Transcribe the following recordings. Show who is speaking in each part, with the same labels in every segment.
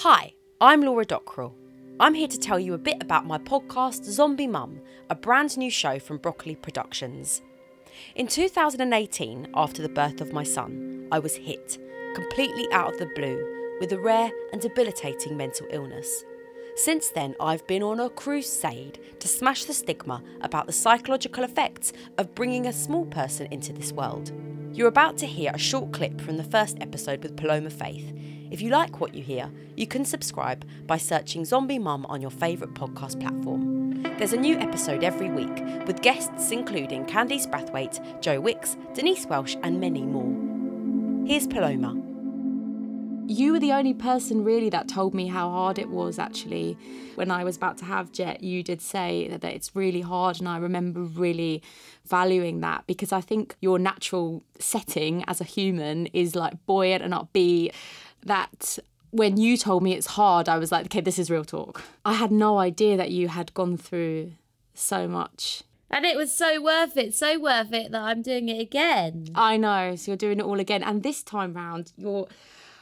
Speaker 1: Hi, I'm Laura Dockrill. I'm here to tell you a bit about my podcast, Zombie Mum, a brand new show from Broccoli Productions. In 2018, after the birth of my son, I was hit, completely out of the blue, with a rare and debilitating mental illness. Since then, I've been on a crusade to smash the stigma about the psychological effects of bringing a small person into this world. You're about to hear a short clip from the first episode with Paloma Faith. If you like what you hear, you can subscribe by searching Zombie Mum on your favourite podcast platform. There's a new episode every week with guests including Candice Brathwaite, Joe Wicks, Denise Welch, and many more. Here's Paloma.
Speaker 2: You were the only person really that told me how hard it was actually. When I was about to have Jet, you did say that it's really hard, and I remember really valuing that because I think your natural setting as a human is like buoyant and upbeat. That when you told me it's hard, I was like, okay, this is real talk. I had no idea that you had gone through so much.
Speaker 3: And it was so worth it, so worth it that I'm doing it again.
Speaker 2: I know. So you're doing it all again. And this time round, you're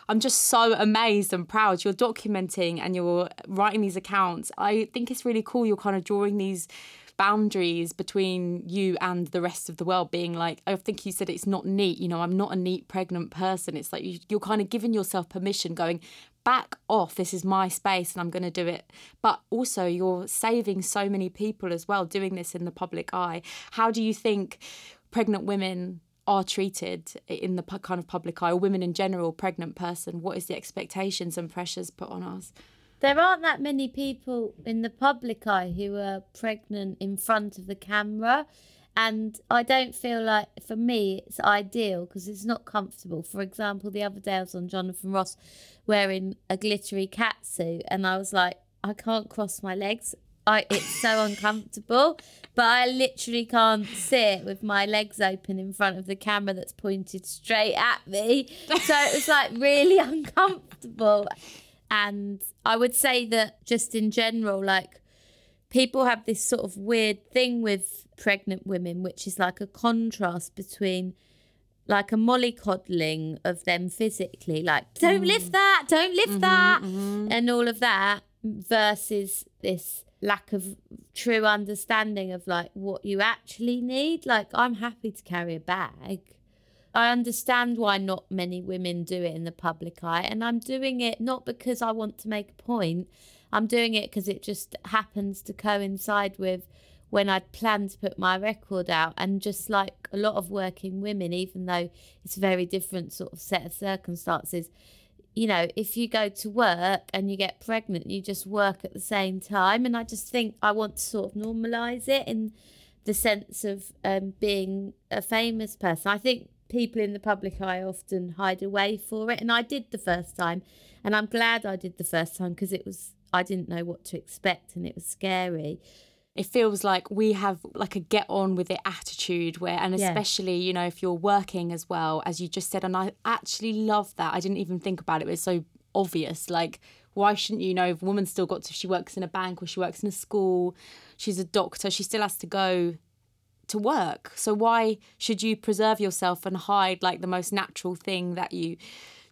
Speaker 2: I'm just so amazed and proud. You're documenting and you're writing these accounts. I think it's really cool. You're kind of drawing these boundaries between you and the rest of the world being like i think you said it's not neat you know i'm not a neat pregnant person. It's like you, you're kind of giving yourself permission going back off this is my space and i'm going to do it. But also you're saving so many people as well doing this in the public eye. How do you think pregnant women are treated in the kind of public eye, or women in general, pregnant person, what is the expectations and pressures put on us?
Speaker 3: There aren't that many people in the public eye who are pregnant in front of the camera. And I don't feel like, for me, it's ideal because it's not comfortable. For example, the other day I was on Jonathan Ross wearing a glittery cat suit, and I was like, I can't cross my legs. I, it's so uncomfortable but I literally can't sit with my legs open in front of the camera that's pointed straight at me. So it was like really uncomfortable. And I would say that just in general, like people have this sort of weird thing with pregnant women, which is like a contrast between like a mollycoddling of them physically, like don't mm. lift that, don't lift mm-hmm, that, mm-hmm. and all of that, versus this lack of true understanding of like what you actually need. Like, I'm happy to carry a bag. I understand why not many women do it in the public eye, and I'm doing it not because I want to make a point. I'm doing it because it just happens to coincide with when I'd planned to put my record out. And just like a lot of working women, even though it's a very different sort of set of circumstances, you know, if you go to work and you get pregnant, you just work at the same time. And I just think I want to sort of normalize it in the sense of um, being a famous person. I think people in the public eye often hide away for it. And I did the first time. And I'm glad I did the first time because it was, I didn't know what to expect and it was scary
Speaker 2: it feels like we have like a get on with it attitude where and especially yeah. you know if you're working as well as you just said and i actually love that i didn't even think about it it's so obvious like why shouldn't you know if a woman's still got to if she works in a bank or she works in a school she's a doctor she still has to go to work so why should you preserve yourself and hide like the most natural thing that you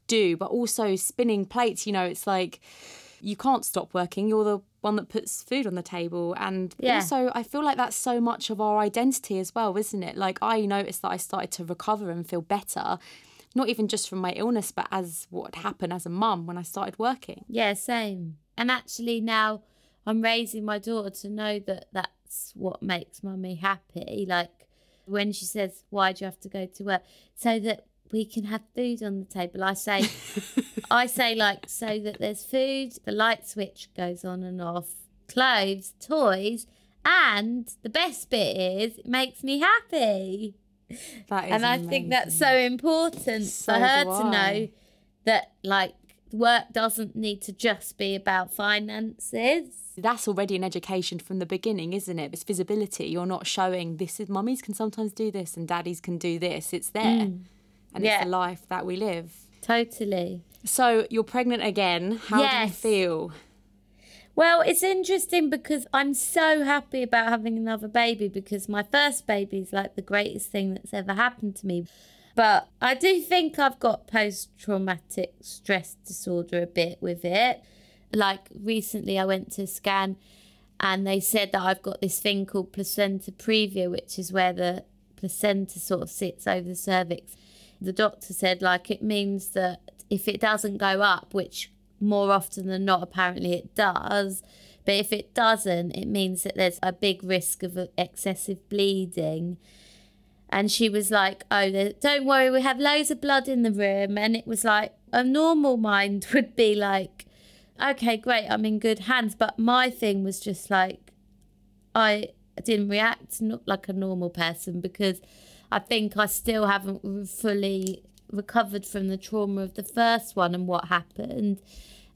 Speaker 2: do but also spinning plates you know it's like you can't stop working you're the one that puts food on the table. And yeah. also, I feel like that's so much of our identity as well, isn't it? Like, I noticed that I started to recover and feel better, not even just from my illness, but as what happened as a mum when I started working.
Speaker 3: Yeah, same. And actually, now I'm raising my daughter to know that that's what makes mummy happy. Like, when she says, Why do you have to go to work? So that we can have food on the table. I say, I say like so that there's food, the light switch goes on and off, clothes, toys, and the best bit is it makes me happy. That is and I amazing. think that's so important so for her to know that like work doesn't need to just be about finances.
Speaker 2: That's already an education from the beginning, isn't it? It's visibility. You're not showing this is mummies can sometimes do this and daddies can do this. It's there. Mm and yeah. it's the life that we live.
Speaker 3: Totally.
Speaker 2: So you're pregnant again. How yes. do you feel?
Speaker 3: Well, it's interesting because I'm so happy about having another baby because my first baby is like the greatest thing that's ever happened to me. But I do think I've got post traumatic stress disorder a bit with it. Like recently, I went to scan and they said that I've got this thing called placenta previa, which is where the placenta sort of sits over the cervix. The doctor said, like, it means that if it doesn't go up, which more often than not, apparently it does, but if it doesn't, it means that there's a big risk of excessive bleeding. And she was like, Oh, don't worry, we have loads of blood in the room. And it was like, a normal mind would be like, Okay, great, I'm in good hands. But my thing was just like, I didn't react not like a normal person because I think I still haven't fully recovered from the trauma of the first one and what happened.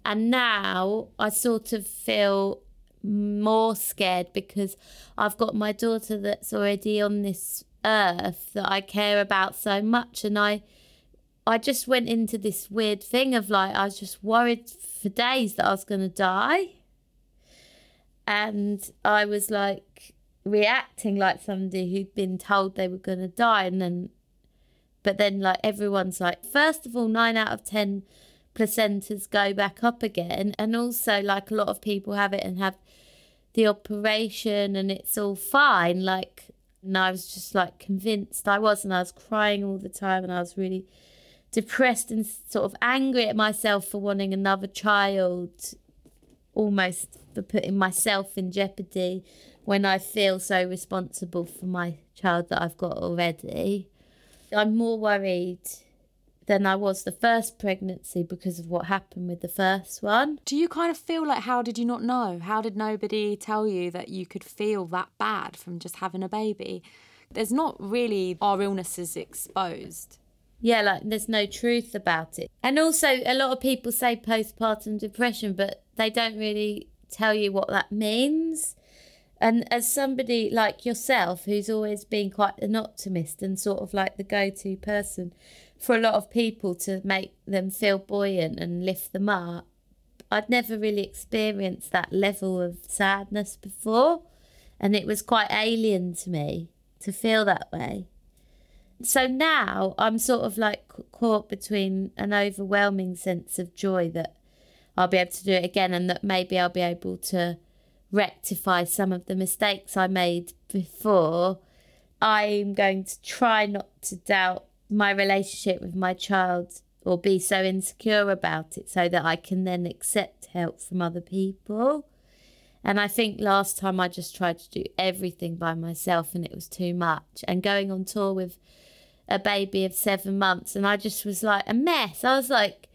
Speaker 3: And now I sort of feel more scared because I've got my daughter that's already on this earth that I care about so much and I I just went into this weird thing of like I was just worried for days that I was going to die. And I was like reacting like somebody who'd been told they were going to die and then but then like everyone's like first of all 9 out of 10 placentas go back up again. And also, like a lot of people have it and have the operation and it's all fine. Like, and I was just like convinced I was, and I was crying all the time, and I was really depressed and sort of angry at myself for wanting another child, almost for putting myself in jeopardy when I feel so responsible for my child that I've got already. I'm more worried than I was the first pregnancy because of what happened with the first one.
Speaker 2: Do you kind of feel like how did you not know? How did nobody tell you that you could feel that bad from just having a baby? There's not really our illnesses exposed.
Speaker 3: Yeah, like there's no truth about it. And also, a lot of people say postpartum depression, but they don't really tell you what that means. And as somebody like yourself, who's always been quite an optimist and sort of like the go to person, for a lot of people to make them feel buoyant and lift them up. I'd never really experienced that level of sadness before, and it was quite alien to me to feel that way. So now I'm sort of like caught between an overwhelming sense of joy that I'll be able to do it again and that maybe I'll be able to rectify some of the mistakes I made before. I'm going to try not to doubt my relationship with my child or be so insecure about it so that I can then accept help from other people. And I think last time I just tried to do everything by myself and it was too much. And going on tour with a baby of seven months and I just was like a mess. I was like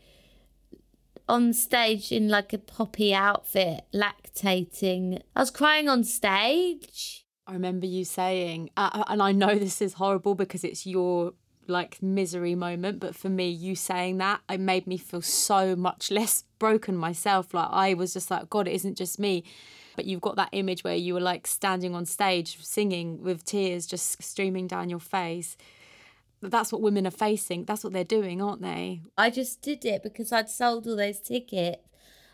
Speaker 3: on stage in like a poppy outfit, lactating. I was crying on stage.
Speaker 2: I remember you saying, uh, and I know this is horrible because it's your like misery moment but for me you saying that it made me feel so much less broken myself. Like i was just like god it isn't just me. But you've got that image where you were like standing on stage singing with tears just streaming down your face. That's what women are facing. That's what they're doing aren't they?
Speaker 3: I just did it because i'd sold all those tickets.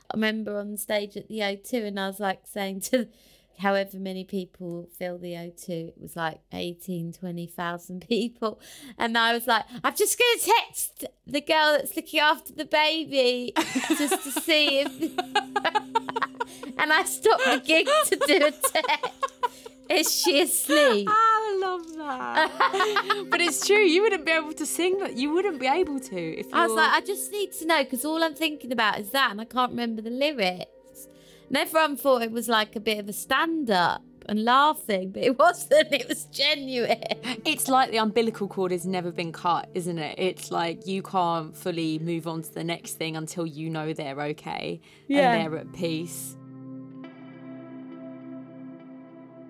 Speaker 3: I remember on stage at the o2 and i was like saying to however many people fill the O2. It was like 18, 20,000 people. And I was like, I'm just going to text the girl that's looking after the baby just to see if. and I stopped the gig to do a text. Is she asleep?
Speaker 2: Ah, I love that. but it's true. You wouldn't be able to sing that. You wouldn't be able to if
Speaker 3: I was like, I just need to know because all I'm thinking about is that, and I can't remember the lyrics. And everyone thought it was like a bit of a stand up and laughing, but it wasn't. It was genuine.
Speaker 2: It's like the umbilical cord has never been cut, isn't it? It's like you can't fully move on to the next thing until you know they're okay yeah. and they're at peace.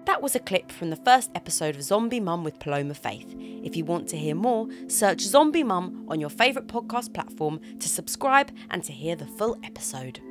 Speaker 1: That was a clip from the first episode of Zombie Mum with Paloma Faith. If you want to hear more, search Zombie Mum on your favourite podcast platform to subscribe and to hear the full episode.